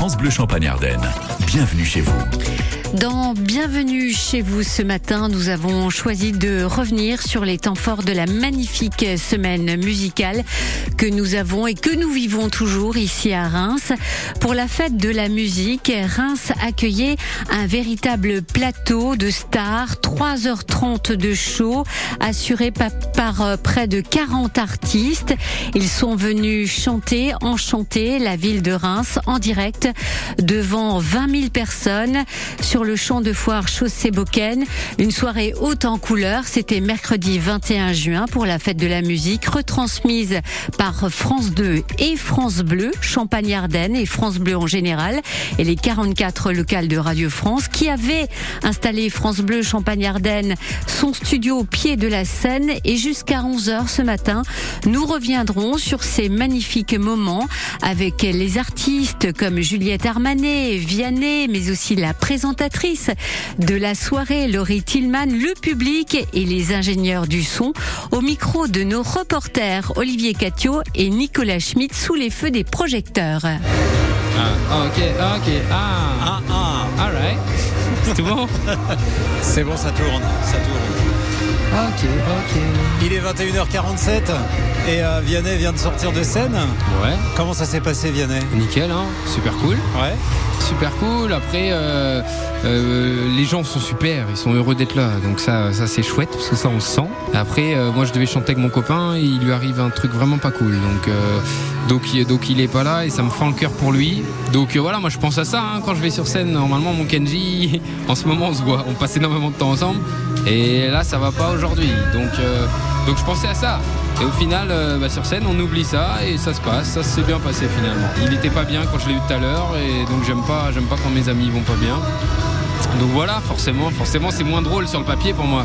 France Bleu Champagne-Ardenne. Bienvenue chez vous. Dans Bienvenue chez vous ce matin, nous avons choisi de revenir sur les temps forts de la magnifique semaine musicale que nous avons et que nous vivons toujours ici à Reims. Pour la fête de la musique, Reims accueillait un véritable plateau de stars, 3h30 de show assuré par euh, près de 40 artistes. Ils sont venus chanter, enchanter la ville de Reims en direct devant 20 000 personnes sur le champ de foire Chaussée Boken. Une soirée haute en couleurs. C'était mercredi 21 juin pour la fête de la musique, retransmise par France 2 et France Bleu, Champagne-Ardenne et France Bleu en général, et les 44 locales de Radio France qui avaient installé France Bleu Champagne-Ardenne, son studio au pied de la scène. Et jusqu'à 11h ce matin, nous reviendrons sur ces magnifiques moments avec les artistes comme Juliette Armanet, Vianney, mais aussi la de la soirée, Laurie Tillman, le public et les ingénieurs du son, au micro de nos reporters Olivier Catio et Nicolas Schmitt sous les feux des projecteurs. Ah, ok, ok, ah, Ah ah all right. C'est tout bon? C'est bon, ça tourne, ça tourne. Ok, ok. Il est 21h47 et euh, Vianney vient de sortir de scène. Ouais, Comment ça s'est passé Vianney? Nickel, hein. Super cool. Ouais. Super cool. Après, euh, euh, les gens sont super, ils sont heureux d'être là. Donc ça, ça c'est chouette parce que ça on le sent. Après, euh, moi je devais chanter avec mon copain et il lui arrive un truc vraiment pas cool. Donc, donc, il- donc il est pas là et ça me fend le cœur pour lui. Donc voilà, moi je pense à ça hein, quand je vais sur scène. Normalement, mon Kenji, en ce moment on se voit, on passe énormément de temps ensemble. Et là, ça va pas aujourd'hui. Donc, donc je pensais à ça. Et au final, euh, bah, sur scène, on oublie ça et ça se passe. Ça s'est bien passé finalement. Il était pas bien quand je l'ai eu tout à l'heure et donc j'aime pas, j'aime pas quand mes amis vont pas bien. Donc voilà, forcément, forcément, c'est moins drôle sur le papier pour moi.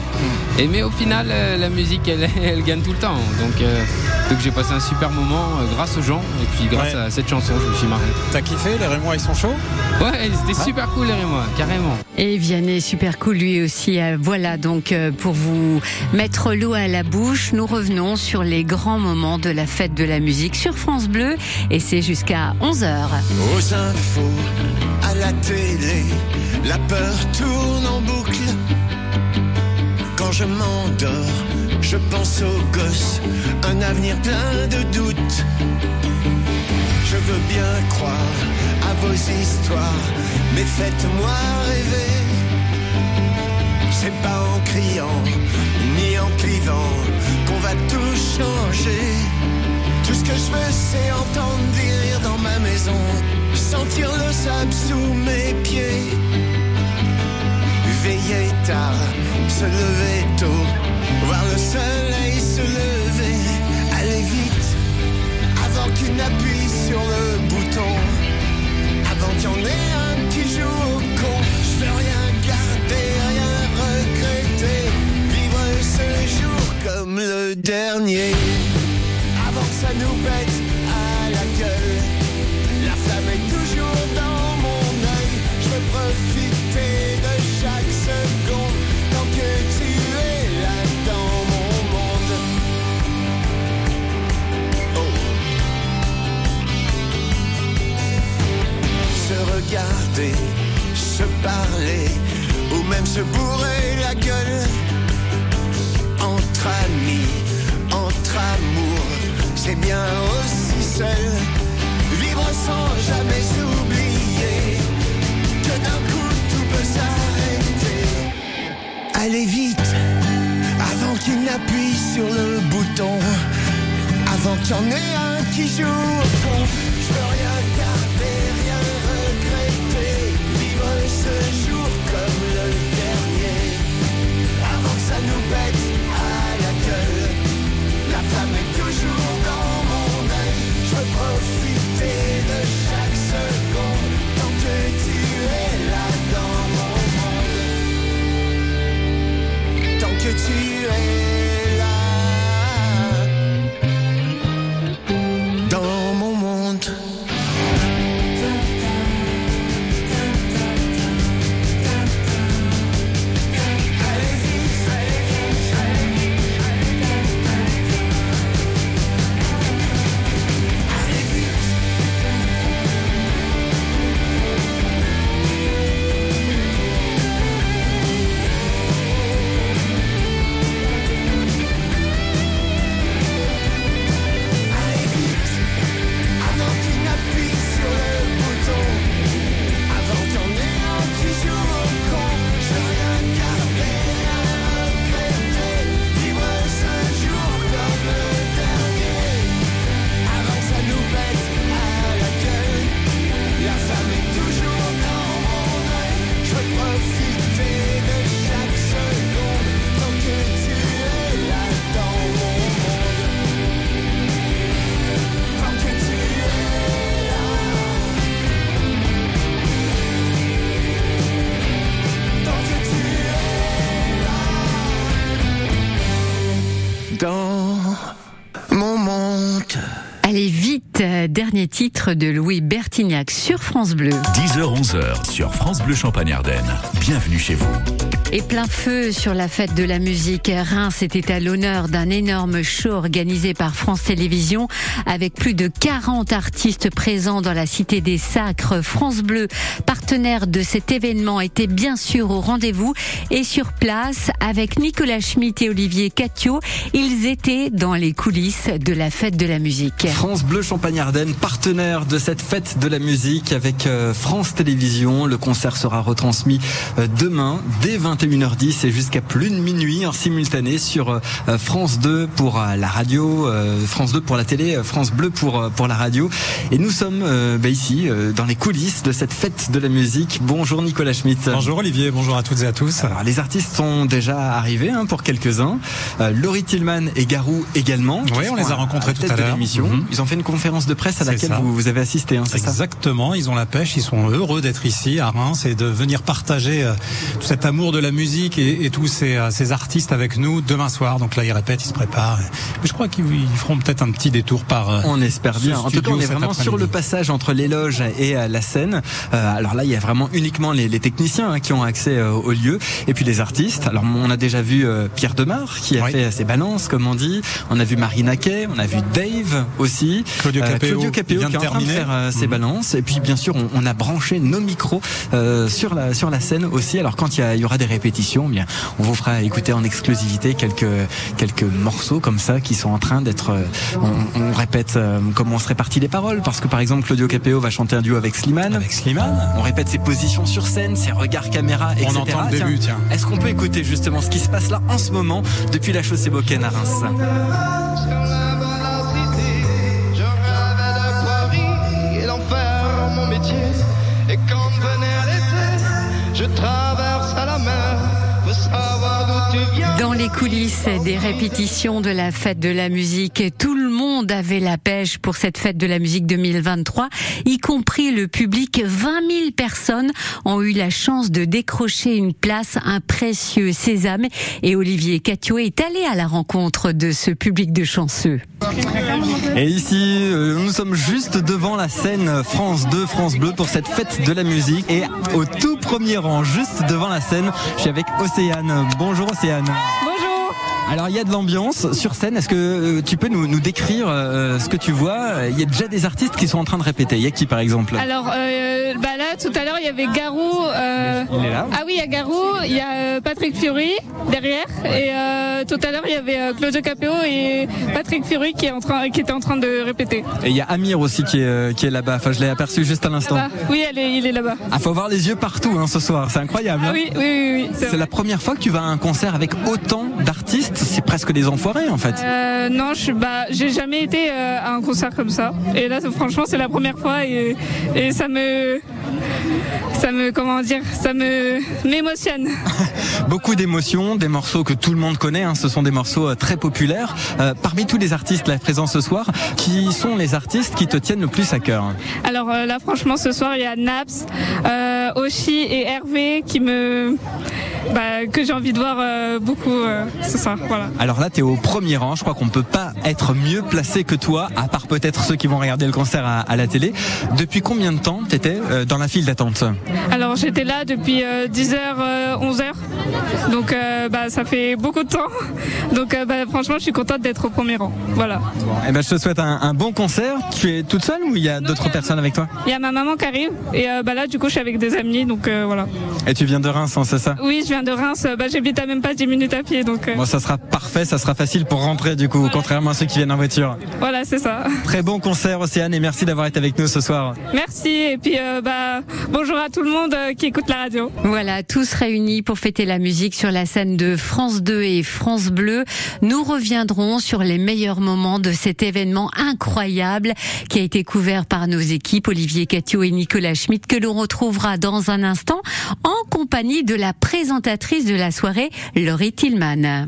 Et mais au final, euh, la musique, elle, elle gagne tout le temps. Donc, euh, donc j'ai passé un super moment euh, grâce aux gens et puis grâce Ouais. à cette chanson, je me suis marré. T'as kiffé Les Rémois, ils sont chauds? Ouais, c'était super cool, les moi, carrément. Et Vianney, super cool lui aussi. Voilà donc euh, pour vous mettre l'eau à la bouche, nous revenons sur les grands moments de la fête de la musique sur France Bleu et c'est jusqu'à 11h. Aux infos, à la télé, la peur tourne en boucle. Quand je m'endors, je pense aux gosses, un avenir plein de doutes. Je veux bien croire à vos histoires, mais faites-moi rêver. C'est pas en criant, ni en clivant, qu'on va tout changer. Tout ce que je veux, c'est entendre des rires dans ma maison, sentir le sable sous mes pieds. Veiller tard, se lever tôt, voir le soleil se lever, aller vite, avant qu'il n'appuie sur le bouton, avant qu'il y en ait un qui joue au con. Je veux rien garder, rien regretter, vivre ce jour comme le dernier avant que ça nous pète à la gueule. La flamme est toujours dans mon œil. Je veux profiter regarder, se parler, ou même se bourrer la gueule entre amis, entre amours, c'est bien aussi seul. Vivre sans jamais s'oublier que d'un coup tout peut s'arrêter. Allez vite, avant qu'il n'appuie sur le bouton, avant qu'il y en ait un qui joue au con. Mon monde dernier titre de Louis Bertignac sur France Bleu. 10h-11h sur France Bleu Champagne-Ardenne. Bienvenue chez vous. Et plein feu sur la fête de la musique. Reims était à l'honneur d'un énorme show organisé par France Télévisions avec plus de 40 artistes présents dans la Cité des Sacres. France Bleu, partenaire de cet événement, était bien sûr au rendez-vous et sur place avec Nicolas Schmitt et Olivier Catio. Ils étaient dans les coulisses de la fête de la musique. France Bleu Champagne-Ardenne, partenaire de cette fête de la musique avec euh, France Télévisions. Le concert sera retransmis euh, demain dès 21h10 et jusqu'à plus de minuit en simultané sur euh, France 2 pour la radio, France 2 pour la télé, France Bleu pour pour la radio. Et nous sommes bah, ici dans les coulisses de cette fête de la musique. Bonjour Nicolas Schmitt. Bonjour Olivier, bonjour à toutes et à tous. Alors, les artistes sont déjà arrivés hein, pour quelques-uns. Laurie Tillman et Garou également. Oui, on les a rencontrés tout à l'heure. Mhm. Ils ont fait une conférence de presse à laquelle vous, vous, avez assisté. Hein, Exactement, ils ont la pêche, ils sont heureux d'être ici à Reims et de venir partager euh, tout cet amour de la musique et, et tous ces, euh, ces, artistes avec nous demain soir. Donc là, ils répètent, ils se préparent. Mais je crois qu'ils feront peut-être un petit détour par. Euh, on espère bien. En tout cas, on est vraiment sur le passage entre l'éloge et la scène. alors là, il y a vraiment uniquement les, les techniciens hein, qui ont accès au lieu et puis les artistes. Alors on a déjà vu Pierre Demar qui a fait ses balances, comme on dit. On a vu Marina Kay, on a vu Dave aussi. Claudio Capéo, Claudio Capéo qui est en train de faire euh, ses mhm. balances. Et puis bien sûr, on, on a branché nos micros euh, sur la sur la scène aussi. Alors quand il y, y aura des répétitions, bien on vous fera écouter en exclusivité quelques quelques morceaux comme ça qui sont en train d'être. Euh, on, on, répète euh, comment on se répartit les paroles parce que par exemple Claudio Capéo va chanter un duo avec Slimane. Avec Slimane. On répète ses positions sur scène, ses regards caméra, etc. On entend le début, tiens. Est-ce qu'on peut écouter justement ce qui se passe là en ce moment depuis la chaussée Boken à Reims? Les coulisses des répétitions de la fête de la musique, tout le monde avait la pêche pour cette fête de la musique 2023, y compris le public. 20 000 personnes ont eu la chance de décrocher une place, un précieux sésame. Et Olivier Catio est allé à la rencontre de ce public de chanceux. Et ici, euh, nous sommes juste devant la scène France 2, France Bleu pour cette fête de la musique. Et au tout premier rang, juste devant la scène, je suis avec Océane. Bonjour Océane. Alors il y a de l'ambiance sur scène. Est-ce que euh, tu peux nous, nous décrire euh, ce que tu vois? Il y a déjà des artistes qui sont en train de répéter. Il y a qui par exemple? Alors euh, bah là tout à l'heure il y avait Garou. il est là. Ah oui il y a Garou, il y a Patrick Fury derrière et tout à l'heure il y avait Claudio Capéo et Patrick Fury qui est en train qui était en train de répéter. Et il y a Amir aussi qui est qui est là-bas. Enfin je l'ai aperçu juste à l'instant. Oui elle est, il est là-bas. Ah faut avoir les yeux partout hein, ce soir. C'est incroyable. Ah, oui oui oui. oui c'est la première fois que tu vas à un concert avec autant d'artistes c'est presque des enfoirés en fait. Euh, non, je bah, j'ai jamais été euh, à un concert comme ça. Et là, franchement, c'est la première fois et, et ça me, ça me, comment dire, ça me m'émotionne. Beaucoup d'émotions, des morceaux que tout le monde connaît. Hein, ce sont des morceaux euh, très populaires. parmi tous les artistes là présents ce soir, qui sont les artistes qui te tiennent le plus à cœur? Alors là, franchement, ce soir, il y a Naps, Oshi et Hervé qui me bah, que j'ai envie de voir euh, beaucoup euh, ce soir. Voilà. Alors là, tu es au premier rang. Je crois qu'on peut pas être mieux placé que toi, à part peut-être ceux qui vont regarder le concert à, la télé. Depuis combien de temps tu étais euh, dans la file d'attente Alors j'étais là depuis 10h, 11h. Donc bah, ça fait beaucoup de temps. Donc bah, franchement, je suis contente d'être au premier rang. Voilà. et eh ben, je te souhaite un, bon concert. Tu es toute seule ou il y a d'autres personnes avec toi? Il y a ma maman qui arrive. Et bah, là, du coup, je suis avec des amis. Donc voilà. Et tu viens de Reims, hein, c'est ça? Oui, je de Reims, bah, j'habite à même pas 10 minutes à pied. Donc, euh. ça sera parfait, ça sera facile pour rentrer du coup, contrairement à ceux qui viennent en voiture. Voilà, c'est ça. Très bon concert, Océane, et merci d'avoir été avec nous ce soir. Merci, et puis euh, bah, bonjour à tout le monde euh, qui écoute la radio. Voilà, tous réunis pour fêter la musique sur la scène de France 2 et France Bleu. Nous reviendrons sur les meilleurs moments de cet événement incroyable qui a été couvert par nos équipes, Olivier Catio et Nicolas Schmitt, que l'on retrouvera dans un instant en compagnie de la de la soirée, Laurie Tillman.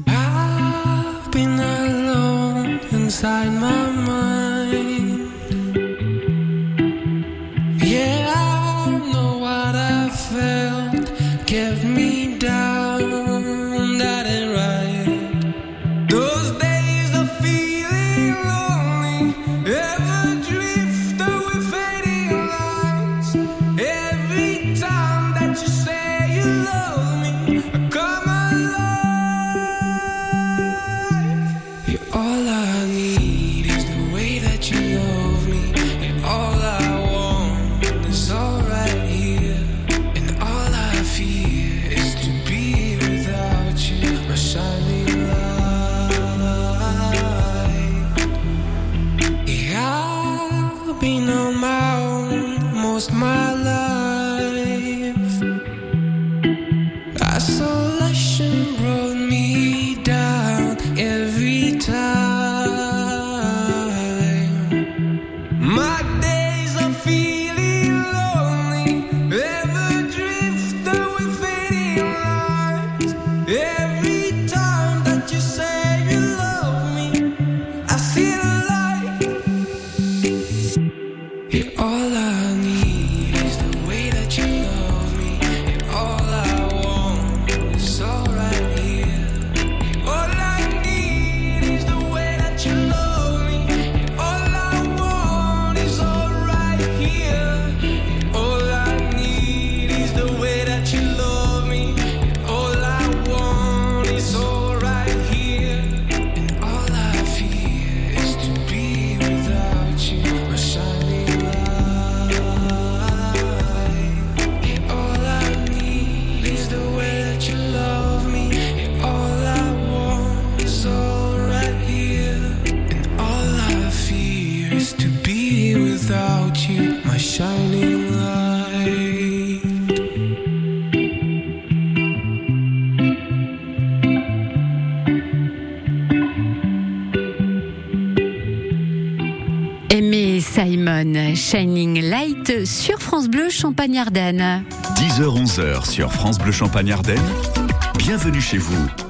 Aimé Simon, Shining Light sur France Bleu Champagne-Ardenne. 10h-11h sur France Bleu Champagne-Ardenne. Bienvenue chez vous.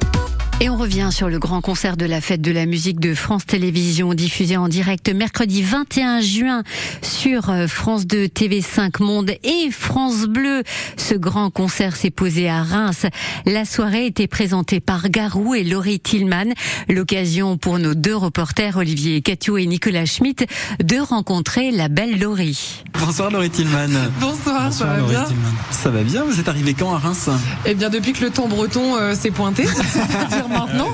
Et on revient sur le grand concert de la fête de la musique de France Télévisions, diffusé en direct mercredi 21 juin sur euh, France 2, TV5 Monde et France Bleu. Ce grand concert s'est posé à Reims. La soirée était présentée par Garou et Laurie Tillman. L'occasion pour nos deux reporters, Olivier Catiou et Nicolas Schmitt, de rencontrer la belle Laurie. Bonsoir Laurie Tillman. Bonsoir, ça va bien Ça va bien, vous êtes arrivé quand à Reims? Eh bien, depuis que le temps breton euh, s'est pointé, maintenant.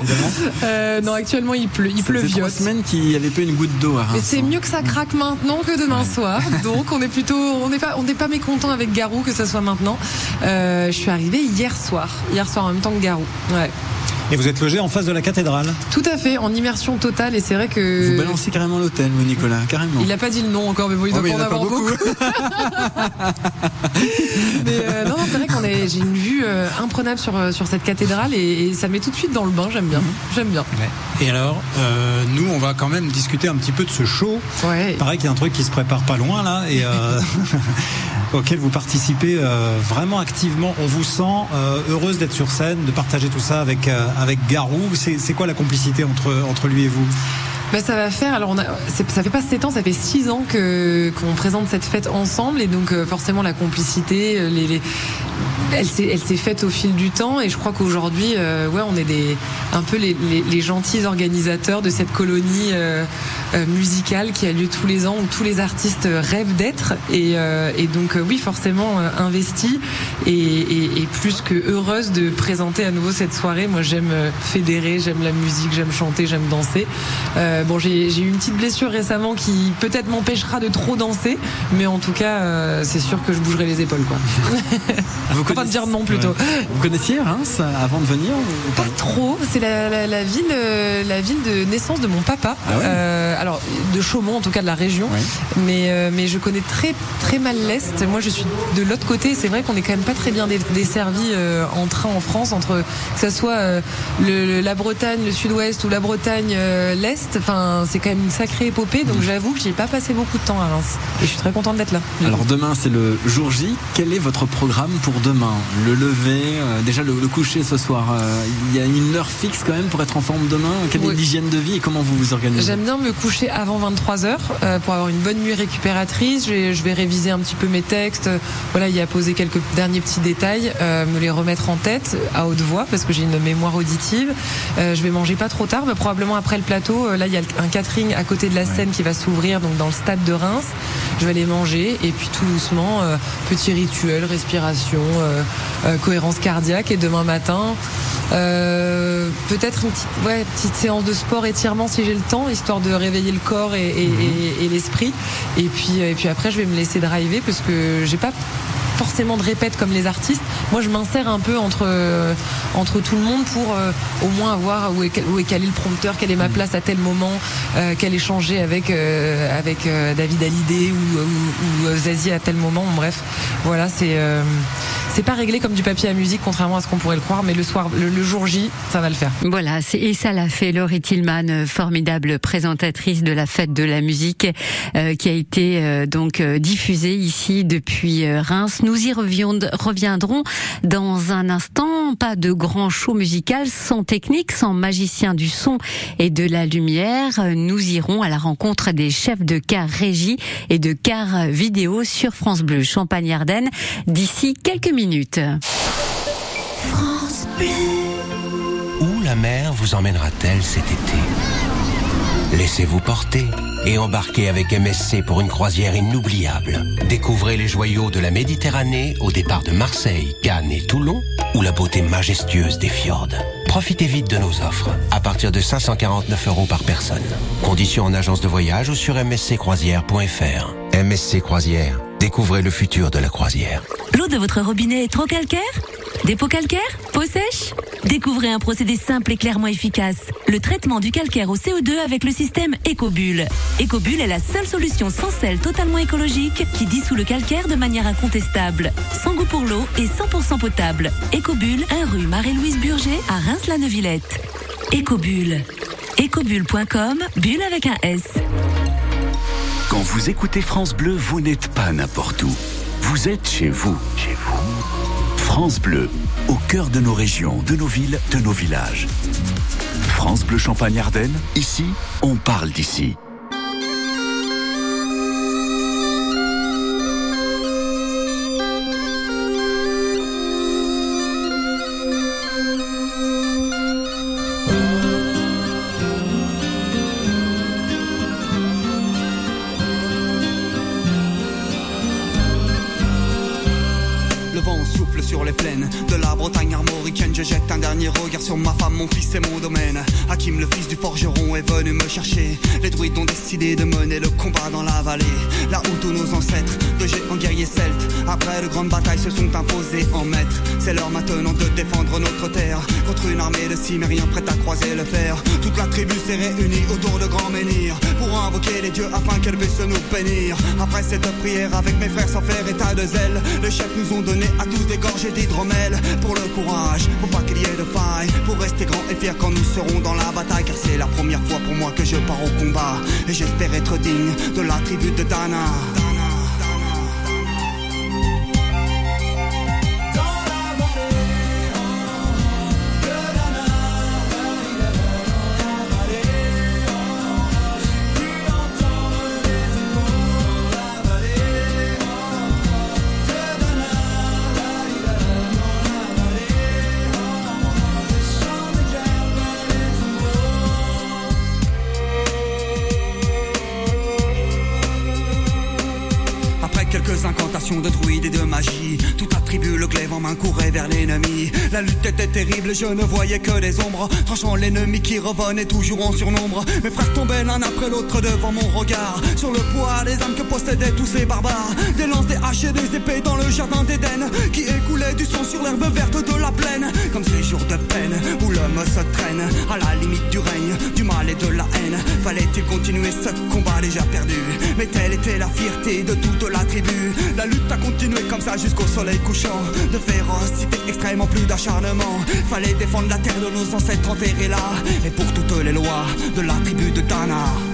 Euh, non, actuellement, il pleut, il faisait trois semaines qu'il n'y avait pas une goutte d'eau à Reims. Mais c'est mieux que ça craque maintenant que demain soir. Donc, on est plutôt, on n'est pas, on n'est pas mécontent avec Garou que ça soit maintenant. Euh, je suis arrivée hier soir, hier soir en même temps que Garou. Ouais. Et vous êtes logé en face de la cathédrale. Tout à fait, en immersion totale. Et c'est vrai que. Vous balancez carrément l'hôtel, vous Nicolas, carrément. Il n'a pas dit le nom encore, mais bon, il Oh, doit il en en a pas avoir beaucoup. mais euh, non, non, c'est vrai qu'on est, j'ai une vue euh, imprenable sur euh, sur cette cathédrale et, et ça met tout de suite dans le bain. J'aime bien, j'aime bien. Et alors, euh, nous, on va quand même discuter un petit peu de ce show. Ouais. Il paraît qu'il y a un truc qui se prépare pas loin là et euh, auquel vous participez vraiment activement. On vous sent heureuse d'être sur scène, de partager tout ça avec avec Garou. C'est c'est quoi la complicité entre entre lui et vous? Ben, ça va faire. Alors on a, c'est- ça fait pas 7 ans, ça fait 6 ans que qu'on présente cette fête ensemble et donc euh, forcément la complicité, les, les- elle s'est faite au fil du temps et je crois qu'aujourd'hui, euh, ouais, on est des un peu les, les, les gentils organisateurs de cette colonie euh, euh, musicale qui a lieu tous les ans où tous les artistes rêvent d'être et, euh, et donc oui forcément euh, investi et, et, et plus que heureuse de présenter à nouveau cette soirée. Moi j'aime fédérer, j'aime la musique, j'aime chanter, j'aime danser. Euh, bon j'ai j'ai eu une petite blessure récemment qui peut-être m'empêchera de trop danser, mais en tout cas euh, c'est sûr que je bougerai les épaules quoi. Vous Te dire non plutôt. Vous connaissiez Reims avant de venir ou pas? Trop. C'est la, la, la ville, euh, la ville de naissance de mon papa. Ah ouais? Euh, alors de Chaumont, en tout cas de la région. Mais euh, mais je connais très très mal l'est. Moi, je suis de l'autre côté. C'est vrai qu'on est quand même pas très bien desservi euh, en train en France, entre que ça soit le, la Bretagne, le Sud-Ouest ou la Bretagne, l'est. Enfin, c'est quand même une sacrée épopée. Donc j'avoue que j'ai pas passé beaucoup de temps à Reims. Et je suis très contente d'être là. Alors demain c'est le jour J. Quel est votre programme pour demain? Le lever, euh, déjà le, le coucher ce soir. euh, Il y a une heure fixe quand même pour être en forme demain. Quelle Oui. est l'hygiène de vie et comment vous vous organisez J'aime bien me coucher avant 23 heures euh, pour avoir une bonne nuit récupératrice. Je vais, réviser un petit peu mes textes. Voilà, il y a posé quelques derniers petits détails, me les remettre en tête à haute voix parce que j'ai une mémoire auditive. Je vais manger pas trop tard, mais probablement après le plateau. là, il y a un catering à côté de la scène qui va s'ouvrir, donc dans le stade de Reims. Je vais aller manger et puis tout doucement, petit rituel, respiration, euh, cohérence cardiaque. Et demain matin, euh, peut-être une petite, ouais, petite séance de sport étirement si j'ai le temps, histoire de réveiller le corps et, et- et- et l'esprit. Et puis, et puis après, je vais me laisser driver parce que j'ai pas forcément de répète comme les artistes. Moi, je m'insère un peu entre euh, entre tout le monde pour euh, au moins avoir où est, où est quel est le prompteur, quelle est ma place à tel moment, euh, quel échanger avec euh, avec euh, David Hallyday ou, ou, ou, euh, Zazie à tel moment. Bref, voilà, c'est euh, c'est pas réglé comme du papier à musique, contrairement à ce qu'on pourrait le croire. Mais le soir, le, jour J, ça va le faire. Voilà, et ça l'a fait Laurie Tillman, euh, formidable présentatrice de la fête de la musique, euh, qui a été euh, donc euh, diffusée ici depuis euh, Reims. Nous y reviendrons dans un instant. Pas de grand show musical sans technique, sans magicien du son et de la lumière. Nous irons à la rencontre des chefs de car régie et de car vidéo sur France Bleu Champagne-Ardenne d'ici quelques minutes. Où la mer vous emmènera-t-elle cet été? Laissez-vous porter et embarquez avec MSC pour une croisière inoubliable. Découvrez les joyaux de la Méditerranée au départ de Marseille, Cannes et Toulon ou la beauté majestueuse des fjords. Profitez vite de nos offres à partir de 549 euros par personne. Conditions en agence de voyage ou sur msccroisière.fr. MSC Croisière, découvrez le futur de la croisière. L'eau de votre robinet est trop calcaire? Dépôt calcaire Peau sèche? Découvrez un procédé simple et clairement efficace. Le traitement du calcaire au CO2 avec le système Ecobulle. Ecobulle est la seule solution sans sel totalement écologique qui dissout le calcaire de manière incontestable. Sans goût pour l'eau et 100% potable. Ecobulle, 1 rue Marie-Louise Burger à Reims-la-Neuvillette. Ecobulle. Ecobulle.com, bulle avec un S. Quand vous écoutez France Bleu, vous n'êtes pas n'importe où. Vous êtes chez vous. France Bleu, au cœur de nos régions, de nos villes, de nos villages. France Bleu Champagne-Ardenne, ici, on parle d'ici. Vent souffle sur les plaines de la Bretagne armoricaine. Je jette un dernier regard sur ma femme, mon fils et mon domaine. Hakim, le fils du forgeron, est venu me chercher. Les druides ont décidé de mener le combat dans la vallée. Là où tous nos ancêtres, de géants guerriers celtes, après de grandes batailles, se sont imposés en maîtres. C'est l'heure maintenant de défendre notre terre contre une armée de cimériens prête à croiser le fer. Toute la tribu s'est réunie autour de grands menhirs pour invoquer les dieux afin qu'elle puisse nous bénir. Après cette prière, avec mes frères sans faire état de zèle, les chefs nous ont donné à tous des gorgées d'hydromel pour le courage, pour pas qu'il y ait de faille, pour rester grand et fier quand nous serons dans la bataille, car c'est la première fois pour moi que je pars au combat. Et j'espère être digne de la tribu de Dana. Vers l'ennemi. La lutte était terrible, je ne voyais que des ombres, tranchant l'ennemi qui revenait toujours en surnombre. Mes frères tombaient l'un après l'autre devant mon regard, sur le poids des âmes que possédaient tous ces barbares. Des lances, des haches et des épées dans le jardin d'Éden, qui écoulaient du sang sur l'herbe verte de la plaine. Comme ces jours de peine, où l'homme se traîne, à la limite du règne, du mal et de la haine. Fallait-il continuer ce combat déjà perdu? Mais telle était la fierté de toute la tribu. La lutte a continué comme ça jusqu'au soleil couchant. De férocité extrêmement plus Fallait défendre la terre de nos ancêtres enterrés là. Et pour toutes les lois de la tribu de Dana.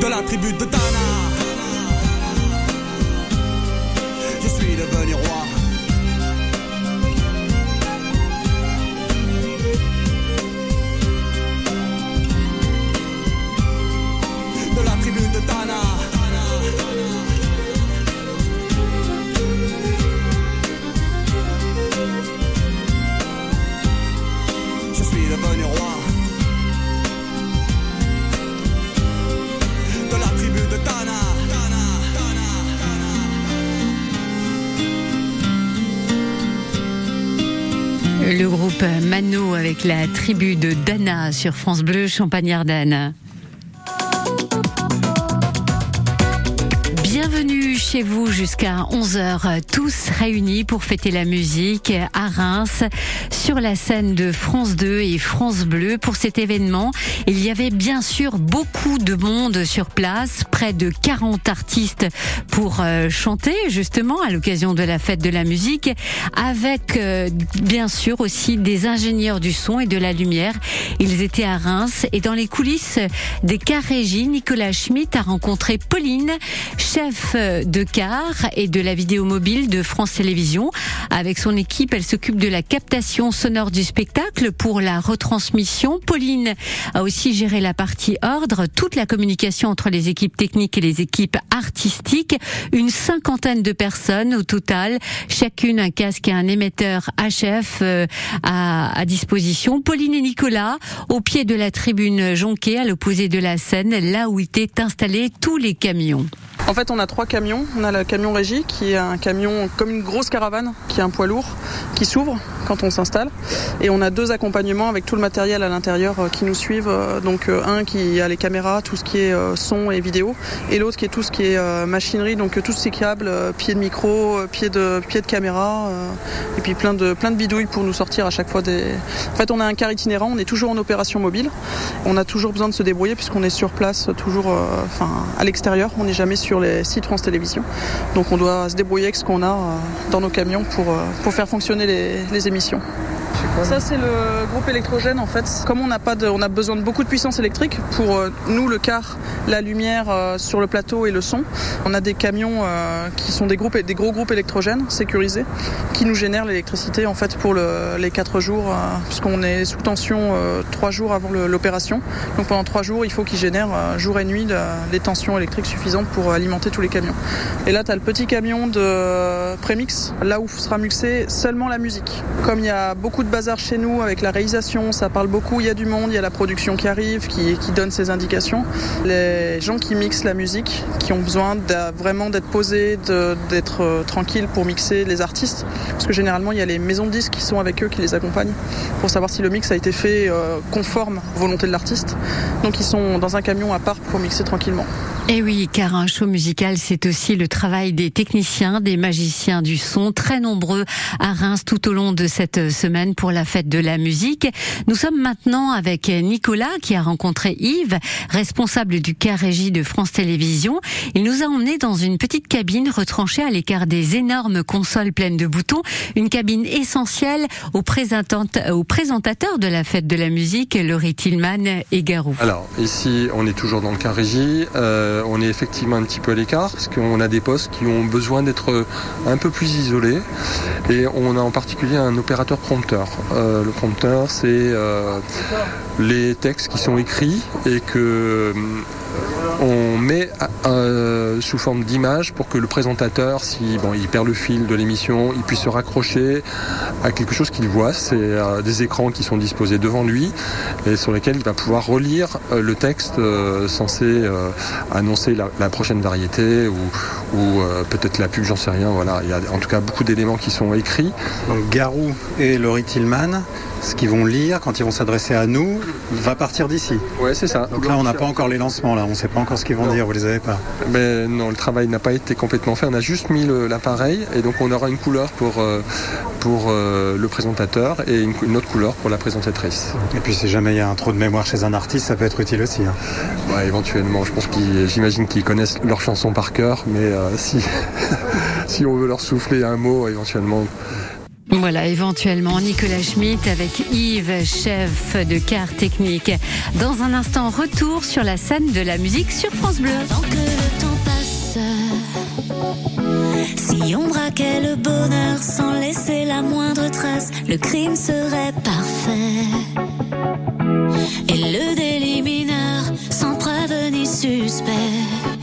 De la tribu de Dana. Je suis devenu roi. Mano avec la tribu de Dana sur France Bleu Champagne-Ardenne. Vous jusqu'à 11h, tous réunis pour fêter la musique à Reims, sur la scène de France 2 et France Bleu. Pour cet événement, il y avait bien sûr beaucoup de monde sur place, près de 40 artistes pour euh, chanter justement à l'occasion de la fête de la musique, avec euh, bien sûr aussi des ingénieurs du son et de la lumière. Ils étaient à Reims et dans les coulisses des cars régie, Nicolas Schmitt a rencontré Pauline, chef de car et de la vidéo mobile de France Télévisions. Avec son équipe, elle s'occupe de la captation sonore du spectacle pour la retransmission. Pauline a aussi géré la partie ordre, toute la communication entre les équipes techniques et les équipes artistiques. Une cinquantaine de personnes au total, chacune un casque et un émetteur HF euh, à, à disposition. Pauline et Nicolas au pied de la tribune Jonquet, à l'opposé de la scène, là où étaient installés tous les camions. En fait, on a trois camions. On a le camion régie, qui est un camion comme une grosse caravane, qui est un poids lourd, qui s'ouvre quand on s'installe. Et on a deux accompagnements avec tout le matériel à l'intérieur euh, qui nous suivent. Euh, Donc euh, un qui a les caméras, tout ce qui est son et vidéo, et l'autre qui est tout ce qui est machinerie, donc tous ces câbles, pieds de micro, pieds de de caméra, et puis plein de plein de bidouilles pour nous sortir à chaque fois des. En fait, on a un car itinérant, on est toujours en opération mobile. On a toujours besoin de se débrouiller puisqu'on est sur place, toujours, enfin à l'extérieur. On n'est jamais sur les sites France Télévisions. Donc on doit se débrouiller avec ce qu'on a euh, dans nos camions pour, euh, faire fonctionner les émissions. Ça c'est le groupe électrogène en fait. Comme on n'a pas de, on a besoin de beaucoup de puissance électrique pour euh, nous le car, la lumière euh, sur le plateau et le son. On a des camions euh, qui sont des groupes, des gros groupes électrogènes sécurisés qui nous génèrent l'électricité en fait pour le- les quatre jours puisqu'on est sous tension euh, trois jours avant l'opération. Donc pendant trois jours il faut qu'ils génèrent jour et nuit de- des tensions électriques suffisantes pour alimenter tous les camions. Et là tu as le petit camion de prémix là où sera mixé seulement la musique. Comme il y a beaucoup de bazar chez nous avec la réalisation, ça parle beaucoup, il y a du monde, il y a la production qui arrive, qui, donne ses indications. Les gens qui mixent la musique, qui ont besoin vraiment d'être posés, d'être euh, tranquilles pour mixer les artistes, parce que généralement il y a les maisons de disques qui sont avec eux, qui les accompagnent, pour savoir si le mix a été fait euh, conforme aux volontés de l'artiste. Donc ils sont dans un camion à part pour mixer tranquillement. Et oui, car un show musical, c'est aussi le travail des techniciens, des magiciens du son, très nombreux à Reims tout au long de cette semaine pour la fête de la musique. Nous sommes maintenant avec Nicolas qui a rencontré Yves, responsable du cas régie de France Télévisions. Il nous a emmenés dans une petite cabine retranchée à l'écart des énormes consoles pleines de boutons, une cabine essentielle aux, aux présentateurs de la fête de la musique, Laurie Tillman et Garou. Alors, ici, on est toujours dans le cas régie. Euh, on est effectivement un petit peu à l'écart parce qu'on a des postes qui ont besoin d'être un peu plus isolés et on a en particulier un opérateur prompteur. Euh, le prompteur, c'est euh, les textes qui sont écrits et que on met euh, sous forme d'image pour que le présentateur, si il perd le fil de l'émission, il puisse se raccrocher à quelque chose qu'il voit. C'est euh, des écrans qui sont disposés devant lui et sur lesquels il va pouvoir relire euh, le texte censé annoncer la, prochaine variété ou, peut-être la pub, j'en sais rien. Voilà, il y a en tout cas beaucoup d'éléments qui sont écrits. Garou et Laurie Tillman ce qu'ils vont lire quand ils vont s'adresser à nous va partir d'ici. Ouais, c'est ça. Donc là, on n'a pas encore les lancements, là, on ne sait pas encore ce qu'ils vont dire, vous les avez pas. Mais non, le travail n'a pas été complètement fait. On a juste mis l'appareil et donc on aura une couleur pour, euh, pour euh, le présentateur et une, autre couleur pour la présentatrice. Et puis si jamais il y a un trou de mémoire chez un artiste, ça peut être utile aussi. Hein. Ouais, éventuellement, je pense qu'ils, j'imagine qu'ils connaissent leur chanson par cœur, mais euh, si, si on veut leur souffler un mot, éventuellement. Voilà, éventuellement Nicolas Schmitt avec Yves, chef de car technique. Dans un instant, retour sur la scène de la musique sur France Bleu. Avant que le temps passe, si on braquait le bonheur sans laisser la moindre trace, le crime serait parfait. Et le délit mineur sans preuve ni suspect.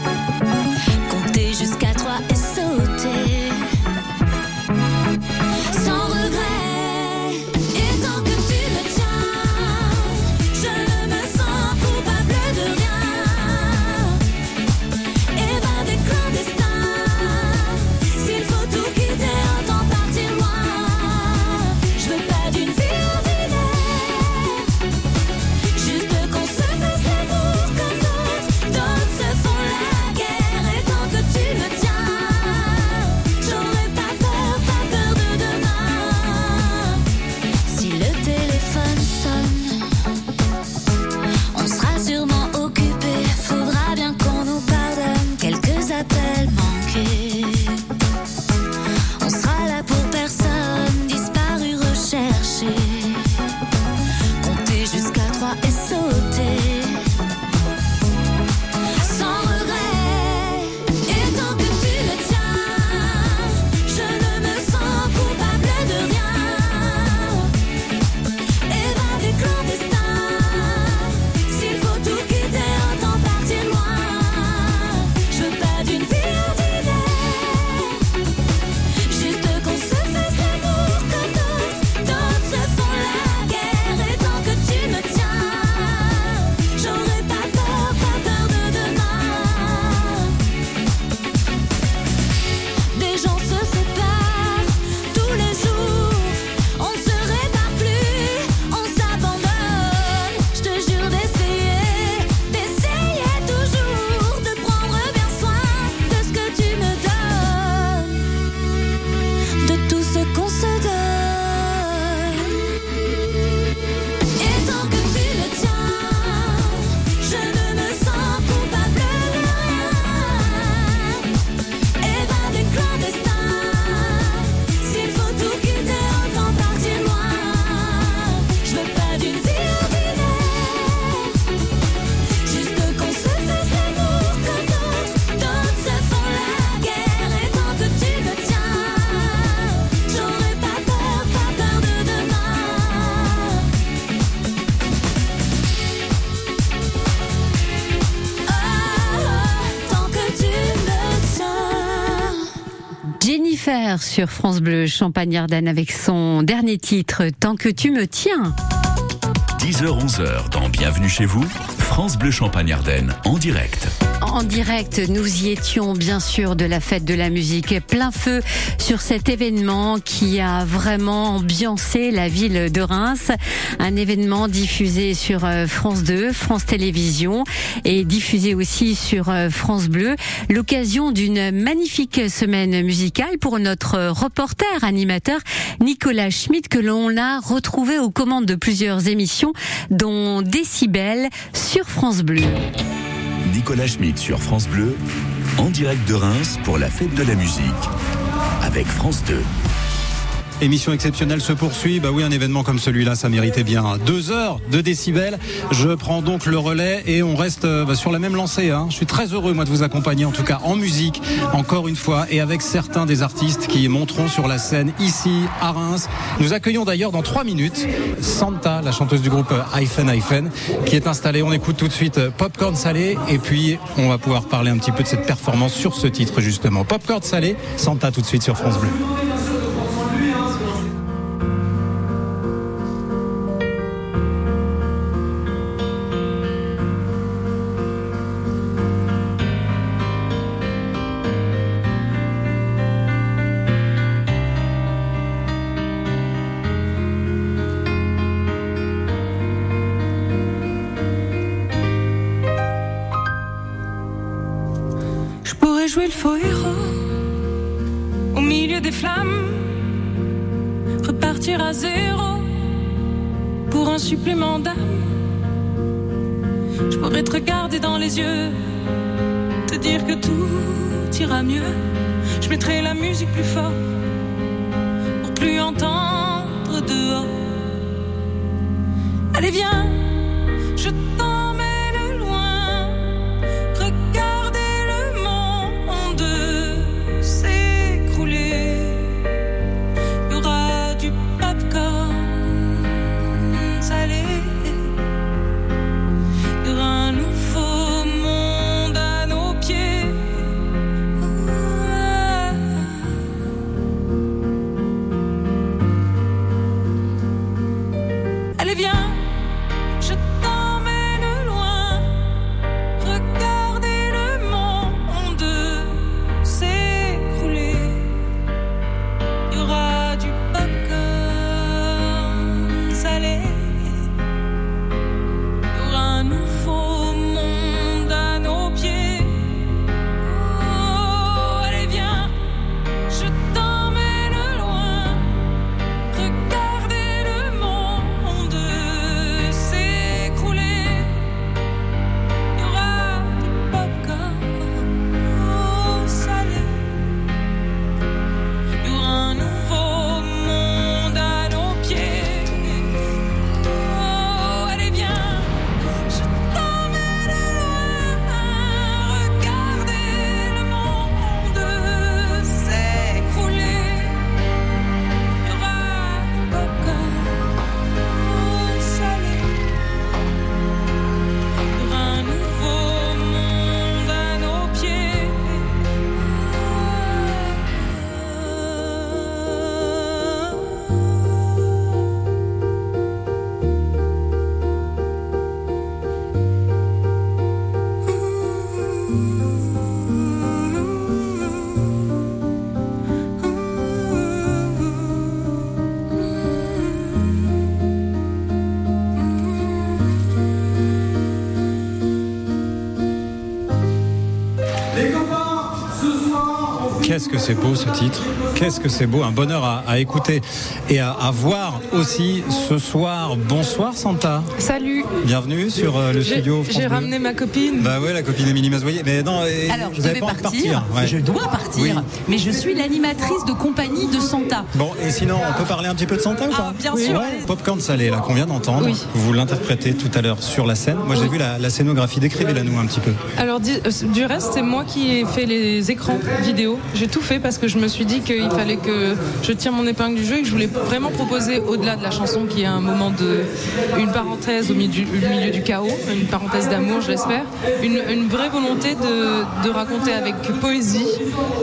Sur France Bleu Champagne-Ardenne avec son dernier titre Tant que tu me tiens. 10h-11h dans Bienvenue chez vous, France Bleu Champagne-Ardenne en direct. En direct, nous y étions bien sûr de la fête de la musique, plein feu sur cet événement qui a vraiment ambiancé la ville de Reims. Un événement diffusé sur euh, France 2, France Télévisions et diffusé aussi sur euh, France Bleu. L'occasion d'une magnifique semaine musicale pour notre reporter animateur Nicolas Schmitt que l'on a retrouvé aux commandes de plusieurs émissions dont Décibel sur France Bleu. Nicolas Schmitt sur France Bleu, en direct de Reims pour la fête de la musique, avec France 2. Émission exceptionnelle se poursuit. Bah oui, un événement comme celui-là, ça méritait bien deux heures de décibels. Je prends donc le relais et on reste euh, bah, sur la même lancée. Hein. Je suis très heureux, moi, de vous accompagner, en tout cas en musique, encore une fois, et avec certains des artistes qui monteront sur la scène ici à Reims. Nous accueillons d'ailleurs dans trois minutes Santa, la chanteuse du groupe Hyphen Hyphen, qui est installée. On écoute tout de suite Popcorn Salé et puis on va pouvoir parler un petit peu de cette performance sur ce titre justement. Popcorn Salé, Santa tout de suite sur France Bleu. Le faux héros au milieu des flammes, repartir à zéro pour un supplément d'âme. Je pourrais te regarder dans les yeux, te dire que tout ira mieux. Je mettrai la musique plus fort pour plus entendre dehors. Allez, viens, c'est beau ce titre. Qu'est-ce que c'est beau Un bonheur à, écouter et à voir aussi ce soir. Bonsoir Santa. Salut. Bienvenue sur euh, le studio J'ai ramené ma copine. Bah ouais, la copine Émilie Mazoyer. Mais non, et Alors, je devais pas partir, ouais. je dois partir, Oui. mais je suis l'animatrice de compagnie de Santa. Bon, et sinon, on peut parler un petit peu de Santa ou pas Ah, bien sûr. Ouais. Popcorn salé, là, qu'on vient d'entendre. Oui. Vous l'interprétez tout à l'heure sur la scène. Moi, j'ai vu la, la scénographie. Décrivez-la nous un petit peu. Alors, euh, du reste, c'est moi qui ai fait les écrans vidéo. J'ai tout fait parce que je me suis dit qu'il fallait que je tire mon épingle du jeu et que je voulais vraiment proposer au-delà de la chanson qui est un moment de une parenthèse au milieu du, au milieu du chaos, une parenthèse d'amour, je l'espère, une, une vraie volonté de, de raconter avec poésie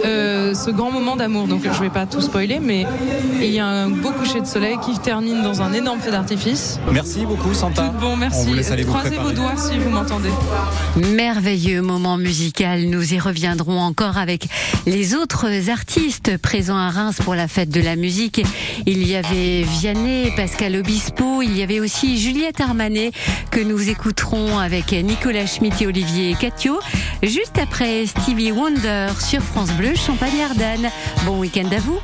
euh, ce grand moment d'amour. Donc je vais pas tout spoiler, mais il y a un beau coucher de soleil qui termine dans un énorme feu d'artifice. Merci beaucoup, Santa. Tout bon, On merci. vous laisse aller vous Croisez préparer. vos doigts si vous m'entendez. Merveilleux moment musical. Nous y reviendrons encore avec les autres artistes présents à Reims pour la fête de la musique. Il y avait Vianney, Pascal Obispo, il y avait aussi Juliette Armanet que nous écouterons avec Nicolas Schmitt et Olivier Catio. Juste après Stevie Wonder sur France Bleu, Champagne-Ardenne. Bon week-end à vous.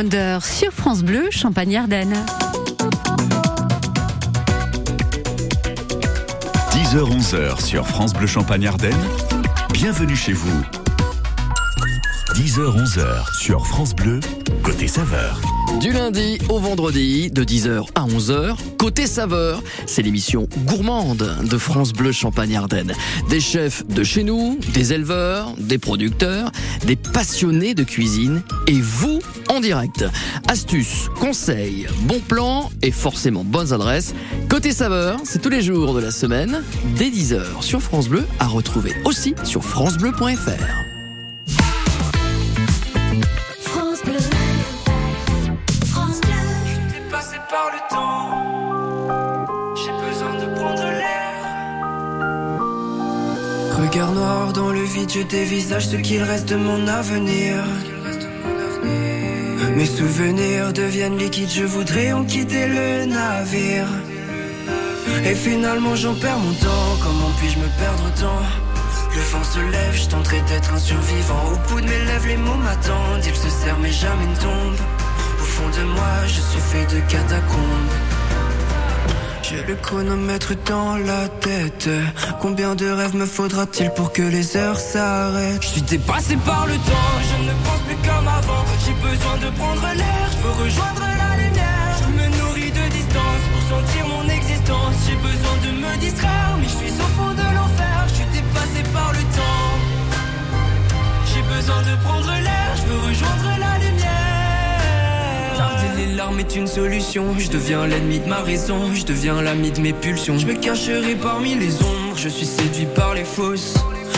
Wonder sur France Bleu, Champagne-Ardenne. 10h-11h sur France Bleu Champagne-Ardenne. Bienvenue chez vous. 10h-11h sur France Bleu, côté saveur. Du lundi au vendredi, de 10h à 11h, côté saveur, c'est l'émission gourmande de France Bleu Champagne-Ardenne. Des chefs de chez nous, des éleveurs, des producteurs, des passionnés de cuisine et vous en direct. Astuces, conseils, bons plans et forcément bonnes adresses. Côté saveur, c'est tous les jours de la semaine, dès 10h sur France Bleu, à retrouver aussi sur francebleu.fr. France Bleu. France Bleu. J'étais passé par le temps. J'ai besoin de prendre l'air. Regard noir dans le vide, je dévisage ce qu'il reste de mon avenir. Mes souvenirs deviennent liquides, je voudrais en quitter le navire. Et finalement j'en perds mon temps, comment puis-je me perdre autant Le vent se lève, je tenterai d'être un survivant. Au bout de mes lèvres, les mots m'attendent, ils se serrent mais jamais ne tombent. Au fond de moi, je suis fait de catacombes. J'ai le chronomètre dans la tête. Combien de rêves me faudra-t-il pour que les heures s'arrêtent? Je suis dépassé par le temps, je ne pense plus comme avant. J'ai besoin de prendre l'air, je veux rejoindre la lumière. Je me nourris de distance pour sentir mon existence. J'ai besoin de me distraire, mais je suis au fond de l'enfer. Je suis dépassé par le temps. J'ai besoin de prendre l'air, je veux rejoindre la lumière. Les larmes est une solution. Je deviens l'ennemi de ma raison. Je deviens l'ami de mes pulsions. Je me cacherai parmi les ombres. Je suis séduit par les fausses.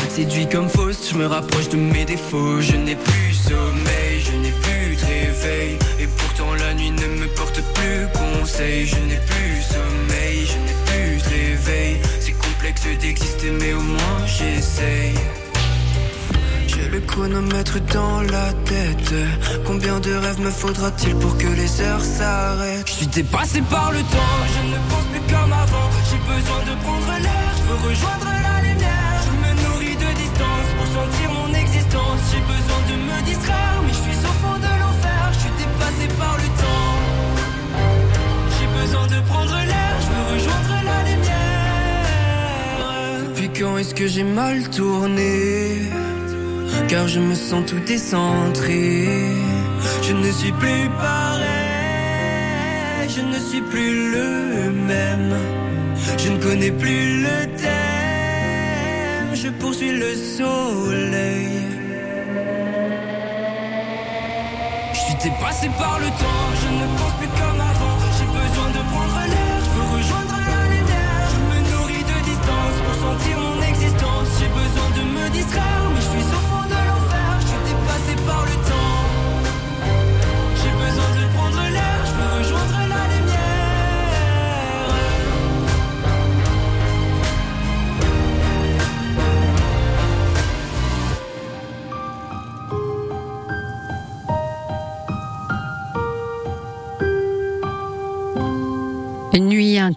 Séduit comme fausse, je me rapproche de mes défauts. Je n'ai plus sommeil, Et pourtant la nuit ne me porte plus conseil. Je n'ai plus sommeil, je n'ai plus réveil. C'est complexe d'exister, mais au moins j'essaye. J'ai le chronomètre dans la tête. Combien de rêves me faudra-t-il pour que les heures s'arrêtent? Je suis dépassé par le temps, je ne pense plus comme avant. J'ai besoin de prendre l'air, je veux rejoindre la lumière. Je me nourris de distance pour sentir mon existence. J'ai besoin de me distraire, de prendre l'air, je veux rejoindre la lumière. Depuis quand est-ce que j'ai mal tourné? Car je me sens tout décentré. Je ne suis plus pareil, je ne suis plus le même. Je ne connais plus le thème, je poursuis le soleil. Je suis dépassé par le temps, je ne pense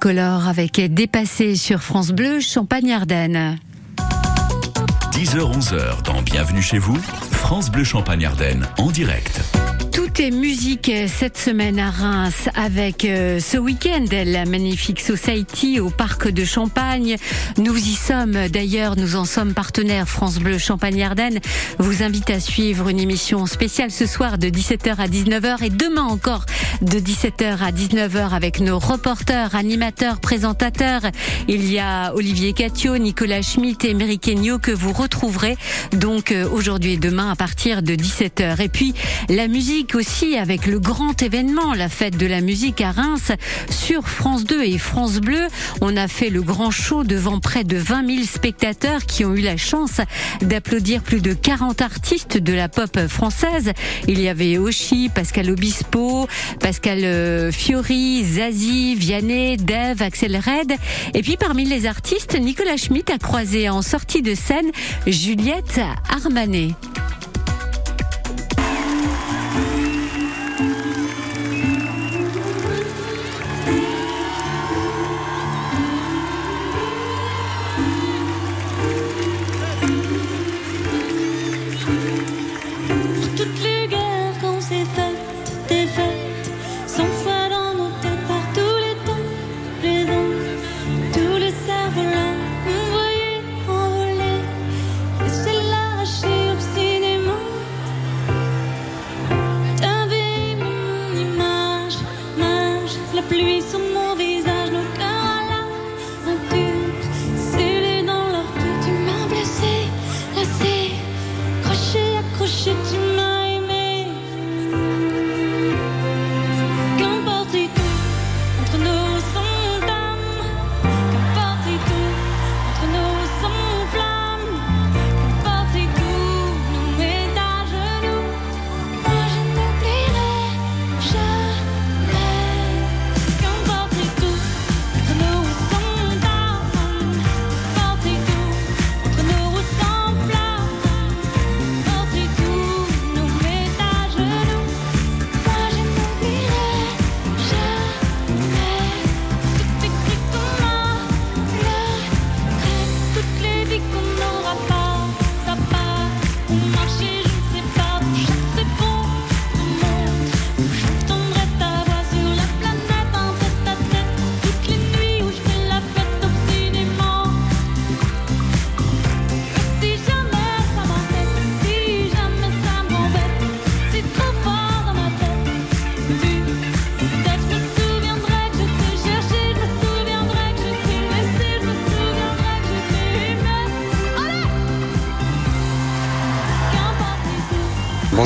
Nuit incolore avec Dépassé sur France Bleu, Champagne-Ardenne. 10h-11h dans Bienvenue chez vous, France Bleu Champagne-Ardenne en direct. Est musique cette semaine à Reims avec euh, ce week-end la magnifique Society au parc de Champagne. Nous y sommes d'ailleurs, nous en sommes partenaires France Bleu Champagne-Ardenne. Vous invite à suivre une émission spéciale ce soir de 17h à 19h et demain encore de 17h à 19h avec nos reporters, animateurs, présentateurs. Il y a Olivier Catio, Nicolas Schmitt et Emery Kenyo que vous retrouverez donc euh, aujourd'hui et demain à partir de 17h. Et puis la musique aussi avec le grand événement, la fête de la musique à Reims sur France 2 et France Bleu. On a fait le grand show devant près de 20 000 spectateurs qui ont eu la chance d'applaudir plus de 40 artistes de la pop française. Il y avait Oshi, Pascal Obispo, Pascal euh, Fiori, Zazie, Vianney, Dave, Axel Red. Et puis parmi les artistes, Nicolas Schmitt a croisé en sortie de scène Juliette Armanet.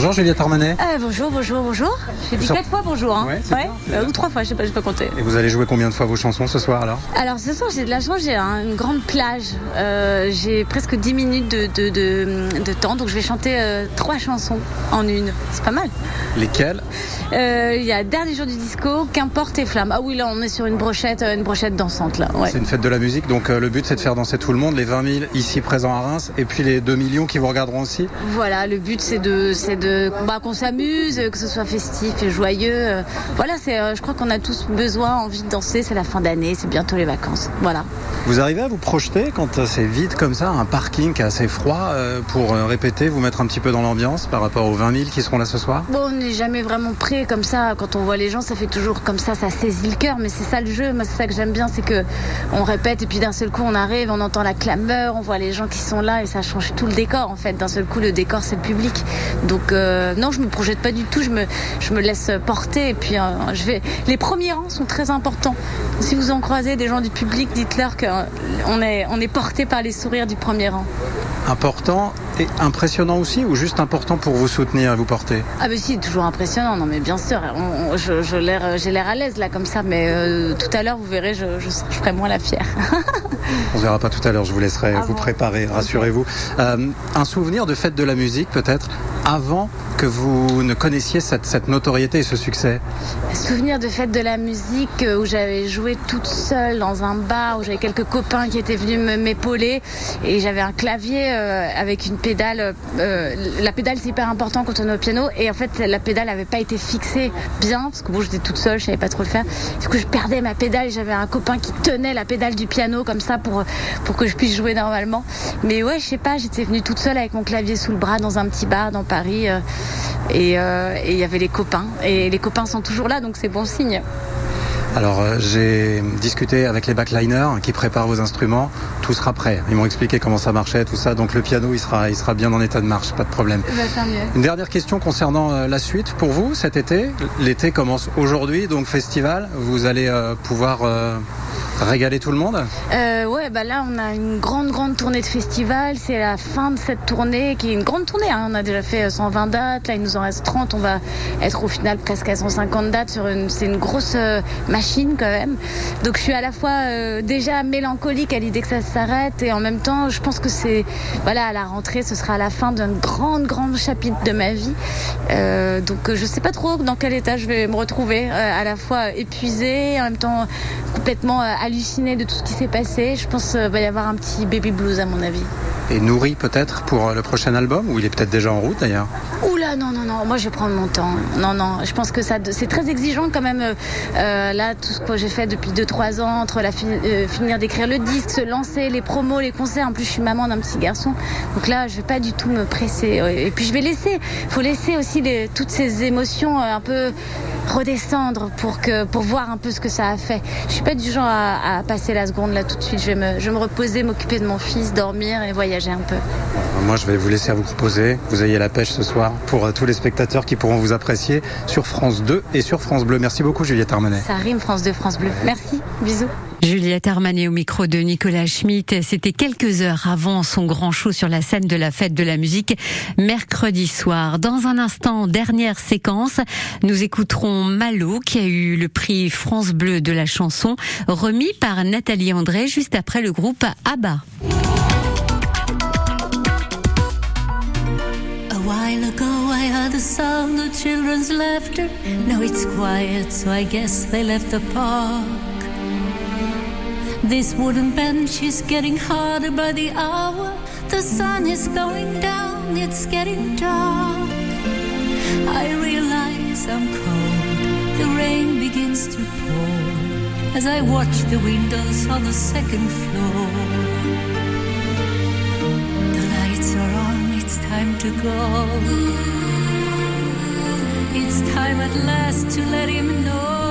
Bonjour Juliette Armanet. Ah, bonjour, bonjour, bonjour. J'ai dit quatre fois bonjour. Hein. Ouais, bien, Euh, ou trois fois, je sais pas, je peux compter. Et vous allez jouer combien de fois vos chansons ce soir alors? Alors ce soir j'ai de la chance, j'ai un- une grande plage. Euh, j'ai presque 10 minutes de, de, de- de temps, donc je vais chanter euh, trois chansons en une. C'est pas mal. Lesquelles? Euh, Il y a Dernier jour du disco, Qu'importe et Flamme. Ah oui là on est sur une brochette, une brochette dansante là. Ouais. C'est une fête de la musique, donc le but c'est de faire danser tout le monde, les 20 000 ici présents à Reims, et puis les 2 millions qui vous regarderont aussi. Voilà, le but c'est de, c'est de, bah, qu'on s'amuse, que ce soit festif joyeux. Euh, Voilà, c'est, euh, je crois qu'on a tous besoin, envie de danser. C'est la fin d'année, c'est bientôt les vacances. Voilà. Vous arrivez à vous projeter quand euh, c'est vide comme ça, un parking assez froid, pour répéter, vous mettre un petit peu dans l'ambiance par rapport aux 20 000 qui seront là ce soir? Bon, on n'est jamais vraiment prêt comme ça. Quand on voit les gens, ça fait toujours comme ça, ça saisit le cœur. Mais c'est ça le jeu. Moi, c'est ça que j'aime bien, c'est que on répète et puis d'un seul coup, on arrive, on entend la clameur, on voit les gens qui sont là et ça change tout le décor. En fait, d'un seul coup, le décor, c'est le public. Donc euh, non, je me projette pas du tout. Je me, je me laisse porter et puis euh, je vais. Les premiers rangs sont très importants. Si vous en croisez des gens du public, dites-leur qu'on est, on est porté par les sourires du premier rang. Important et impressionnant aussi, ou juste important pour vous soutenir et vous porter? Ah mais si, toujours impressionnant. Non mais bien sûr, on- on- je, je l'air- j'ai l'air à l'aise là comme ça, mais euh, tout à l'heure vous verrez, je, je, ferai moins la fière. On se verra pas tout à l'heure, je vous laisserai Ah vous bon préparer, rassurez-vous. Euh, un souvenir de fête de la musique peut-être avant que vous ne connaissiez cette, cette notoriété et ce succès Souvenir de fête de la musique euh, où j'avais joué toute seule dans un bar où j'avais quelques copains qui étaient venus m'épauler et j'avais un clavier euh, avec une pédale. euh, la pédale c'est hyper important quand on est au piano et en fait la pédale n'avait pas été fixée bien parce que bon j'étais toute seule, je savais pas trop le faire. Du coup je perdais ma pédale et j'avais un copain qui tenait la pédale du piano comme ça pour pour que je puisse jouer normalement. Mais ouais je sais pas, j'étais venue toute seule avec mon clavier sous le bras dans un petit bar dans Paris et il y avait les copains et les copains sont toujours là donc c'est bon signe. Alors euh, j'ai discuté avec les backliners qui préparent vos instruments, tout sera prêt. Ils m'ont expliqué comment ça marchait, tout ça, donc le piano il sera, il sera bien en état de marche, pas de problème. Bah. Une dernière question concernant euh, la suite pour vous cet été. L'été commence aujourd'hui, donc festival. Vous allez euh, pouvoir régaler tout le monde Euh, ouais, bah là, on a une grande, grande tournée de festival. C'est la fin de cette tournée qui est une grande tournée. hein. On a déjà fait euh, 120 dates. Là, il nous en reste 30. On va être au final presque à 150 dates. Sur une, c'est une grosse euh, machine quand même. Donc, je suis à la fois euh, déjà mélancolique à l'idée que ça s'arrête et en même temps, je pense que c'est, voilà, à la rentrée, ce sera la fin d'un grand, grand chapitre de ma vie. Euh, donc, euh, je sais pas trop dans quel état je vais me retrouver. euh, à la fois épuisée, en même temps complètement euh, hallucinée de tout ce qui s'est passé. Je pense qu'il va y avoir un petit baby blues à mon avis. Et nourri peut-être pour euh, le prochain album, ou il est peut-être déjà en route d'ailleurs? Oula, non, non, non, moi je vais prendre mon temps. Non, non, je pense que ça, c'est très exigeant quand même. euh, euh, là, tout ce que j'ai fait depuis 2-3 ans, entre la fi- euh, finir d'écrire le disque, se lancer, les promos, les concerts. En plus, je suis maman d'un petit garçon. Donc là, je vais pas du tout me presser. Et puis, je vais laisser, faut laisser aussi les, toutes ces émotions euh, un peu redescendre pour que pour voir un peu ce que ça a fait. Je suis pas du genre à, à passer la seconde là tout de suite. Je vais me, je vais me reposer, m'occuper de mon fils, dormir et voyager un peu. Moi, je vais vous laisser à vous reposer. Vous ayez la pêche ce soir pour euh, tous les spectateurs qui pourront vous apprécier sur France 2 et sur France Bleu. Merci beaucoup, Juliette Armanet. Ça rime France 2, France Bleu. Merci, bisous. Juliette Armanet au micro de Nicolas Schmitt. C'était quelques heures avant son grand show sur la scène de la fête de la musique mercredi soir. Dans un instant, dernière séquence, nous écouterons Malo qui a eu le prix France Bleu de la chanson remis par Nathalie André juste après le groupe ABBA. The sound of children's laughter. Now it's quiet, so I guess they left the park. This wooden bench is getting harder by the hour. The sun is going down, it's getting dark. I realize I'm cold. The rain begins to pour as I watch the windows on the second floor. The lights are on, it's time to go. It's time at last to let him know.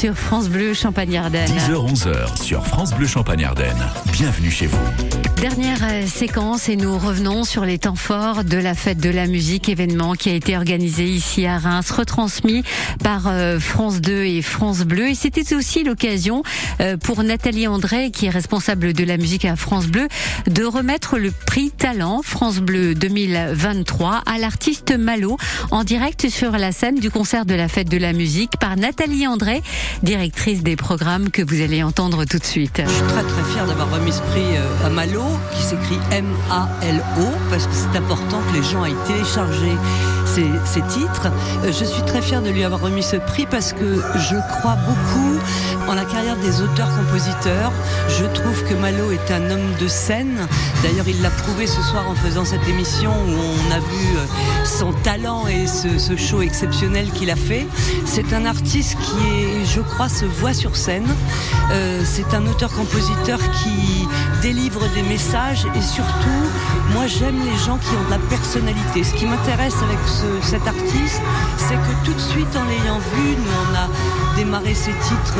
Sur France Bleu Champagne-Ardenne. 10h-11h sur France Bleu Champagne-Ardenne. Bienvenue chez vous. Dernière euh, séquence et nous revenons sur les temps forts de la fête de la musique, événement qui a été organisé ici à Reims, retransmis par euh, France 2 et France Bleu. Et c'était aussi l'occasion euh, pour Nathalie André, qui est responsable de la musique à France Bleu, de remettre le prix Talent France Bleu 2023 à l'artiste Malo en direct sur la scène du concert de la fête de la musique par Nathalie André, directrice des programmes que vous allez entendre tout de suite. Je suis très très fière d'avoir remis ce prix à Malo qui s'écrit M-A-L-O, parce que c'est important que les gens aillent télécharger ces titres. Euh, je suis très fière de lui avoir remis ce prix parce que je crois beaucoup en la carrière des auteurs-compositeurs. Je trouve que Malo est un homme de scène. D'ailleurs, il l'a prouvé ce soir en faisant cette émission où on a vu euh, son talent et ce, ce show exceptionnel qu'il a fait. C'est un artiste qui est, je crois, se voit sur scène. Euh, c'est un auteur-compositeur qui délivre des messages et surtout, moi j'aime les gens qui ont de la personnalité. Ce qui m'intéresse avec ce, cet artiste, c'est que tout de suite en l'ayant vu, nous on a démarré ces titres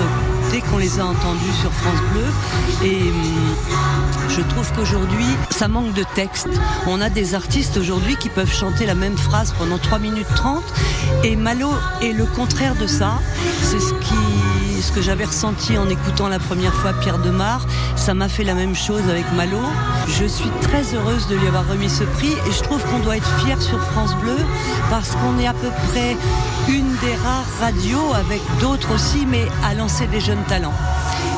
dès qu'on les a entendus sur France Bleu et hum, je trouve qu'aujourd'hui ça manque de texte. On a des artistes aujourd'hui qui peuvent chanter la même phrase pendant 3 minutes 30 et Malo est le contraire de ça. C'est ce que j'avais ressenti en écoutant la première fois Pierre Demar. Ça m'a fait la même chose avec Malo. Je suis très heureuse de lui avoir remis ce prix et je trouve qu'on doit être fier sur France Bleu parce qu'on est à peu près une des rares radios avec d'autres aussi, mais à lancer des jeunes talents.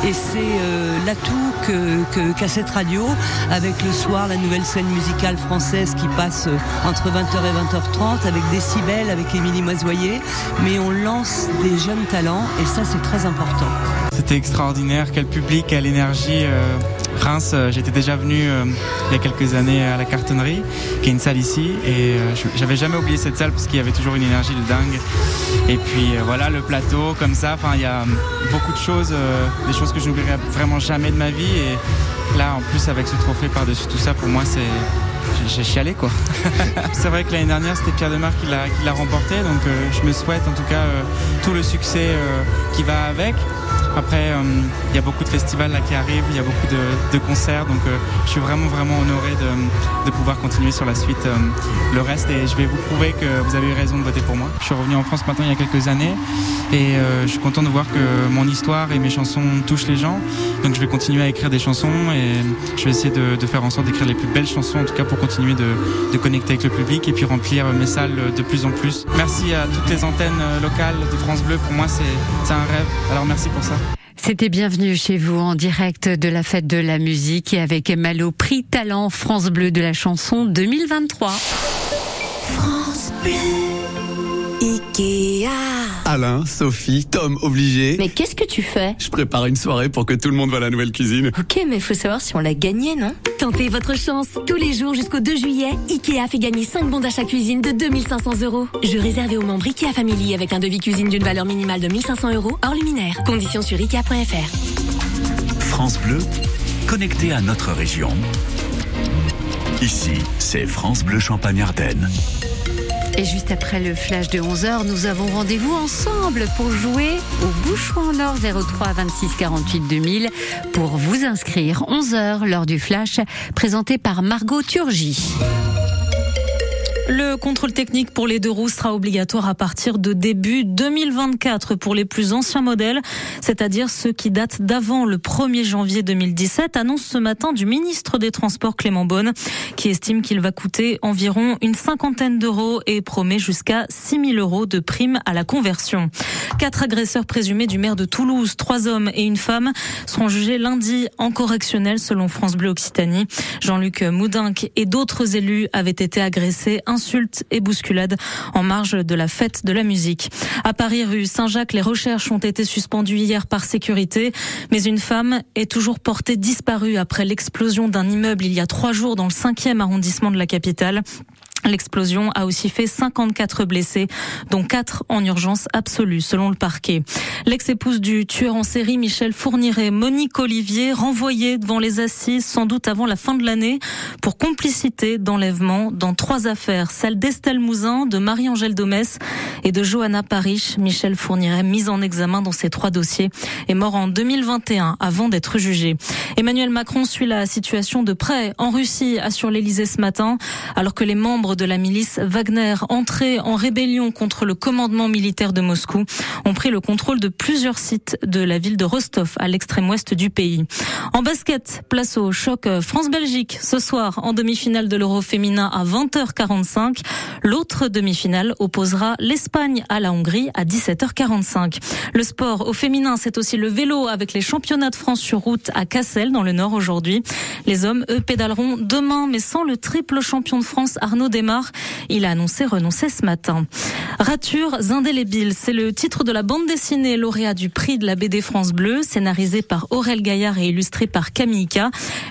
Et c'est euh, l'atout que, qu'a cette radio, avec le soir la nouvelle scène musicale française qui passe euh, entre 20h et 20h30, avec Décibel, avec Émilie Moisoyer. Mais on lance des jeunes talents et ça c'est très important. C'était extraordinaire, quel public, quelle énergie. Euh, Reims, euh, j'étais déjà venu euh, il y a quelques années à la Cartonnerie, qui est une salle ici, et euh, j'avais jamais oublié cette salle parce qu'il y avait toujours une énergie de dingue. Et puis voilà, le plateau, comme ça, enfin il y a beaucoup de choses, des choses que je n'oublierai vraiment jamais de ma vie. Et là, en plus, avec ce trophée par-dessus tout ça, pour moi, c'est j'ai- chialé quoi. c'est vrai que l'année dernière c'était Pierre Demar qui l'a remporté, donc je me souhaite en tout cas tout le succès qui va avec. Après, euh, il y a beaucoup de festivals là qui arrivent, il y a beaucoup de, de concerts, donc euh, je suis vraiment vraiment honoré de, de pouvoir continuer sur la suite euh, le reste et je vais vous prouver que vous avez eu raison de voter pour moi. Je suis revenu en France maintenant il y a quelques années et je suis content de voir que mon histoire et mes chansons touchent les gens, donc je vais continuer à écrire des chansons et je vais essayer de, de faire en sorte d'écrire les plus belles chansons en tout cas pour continuer de, de connecter avec le public et puis remplir mes salles de plus en plus. Merci à toutes les antennes locales de France Bleu, pour moi c'est un rêve, alors merci pour ça. C'était bienvenue chez vous en direct de la fête de la musique et avec Malo Prix Talent France Bleu de la chanson 2023. France. Ikea. Alain, Sophie, Tom, obligé. Mais qu'est-ce que tu fais? Je prépare une soirée pour que tout le monde voit la nouvelle cuisine. Ok, mais faut savoir si on l'a gagné, non? Tentez votre chance. Tous les jours jusqu'au 2 juillet, Ikea fait gagner 5 bons d'achat cuisine de 2500 euros. Jeu réservé aux membres Ikea Family avec un devis cuisine d'une valeur minimale de 1500 euros hors luminaire. Conditions sur Ikea.fr. France Bleu, connecté à notre région. Ici, c'est France Bleu Champagne-Ardenne. Et juste après le flash de 11h, nous avons rendez-vous ensemble pour jouer au Bouchon en Or 03 26 48 2000 pour vous inscrire 11h lors du flash présenté par Margot Turgy. Le contrôle technique pour les deux roues sera obligatoire à partir de début 2024 pour les plus anciens modèles, c'est-à-dire ceux qui datent d'avant le 1er janvier 2017, annonce ce matin du ministre des Transports Clément Beaune, qui estime qu'il va coûter environ une cinquantaine d'euros et promet jusqu'à 6 000 euros de prime à la conversion. Quatre agresseurs présumés du maire de Toulouse, trois hommes et une femme, seront jugés lundi en correctionnel selon France Bleu Occitanie. Jean-Luc Moudinque et d'autres élus avaient été agressés, insultes et bousculades en marge de la fête de la musique. À Paris, rue Saint-Jacques, les recherches ont été suspendues hier par sécurité, mais une femme est toujours portée disparue après l'explosion d'un immeuble il y a trois jours dans le cinquième arrondissement de la capitale. L'explosion a aussi fait 54 blessés, dont 4 en urgence absolue, selon le parquet. L'ex-épouse du tueur en série, Michel Fourniret, Monique Olivier, renvoyée devant les assises sans doute avant la fin de l'année pour complicité d'enlèvement dans trois affaires, celle d'Estelle Mouzin, de Marie-Angèle Domès et de Johanna Parich. Michel Fourniret, mise en examen dans ces trois dossiers, est mort en 2021 avant d'être jugé. Emmanuel Macron suit la situation de près en Russie, assure l'Elysée ce matin, alors que les membres de la milice Wagner, entrés en rébellion contre le commandement militaire de Moscou, ont pris le contrôle de plusieurs sites de la ville de Rostov, à l'extrême ouest du pays. En basket, place au choc France-Belgique ce soir en demi-finale de l'Euro féminin à 20h45. L'autre demi-finale opposera l'Espagne à la Hongrie à 17h45. Le sport au féminin, c'est aussi le vélo avec les championnats de France sur route à Cassel dans le Nord aujourd'hui. Les hommes, eux, pédaleront demain, mais sans le triple champion de France Arnaud Il a annoncé renoncer ce matin. Ratures indélébiles, c'est le titre de la bande dessinée lauréat du prix de la BD France Bleu, scénarisée par Aurel Gaillard et illustrée par Camille K.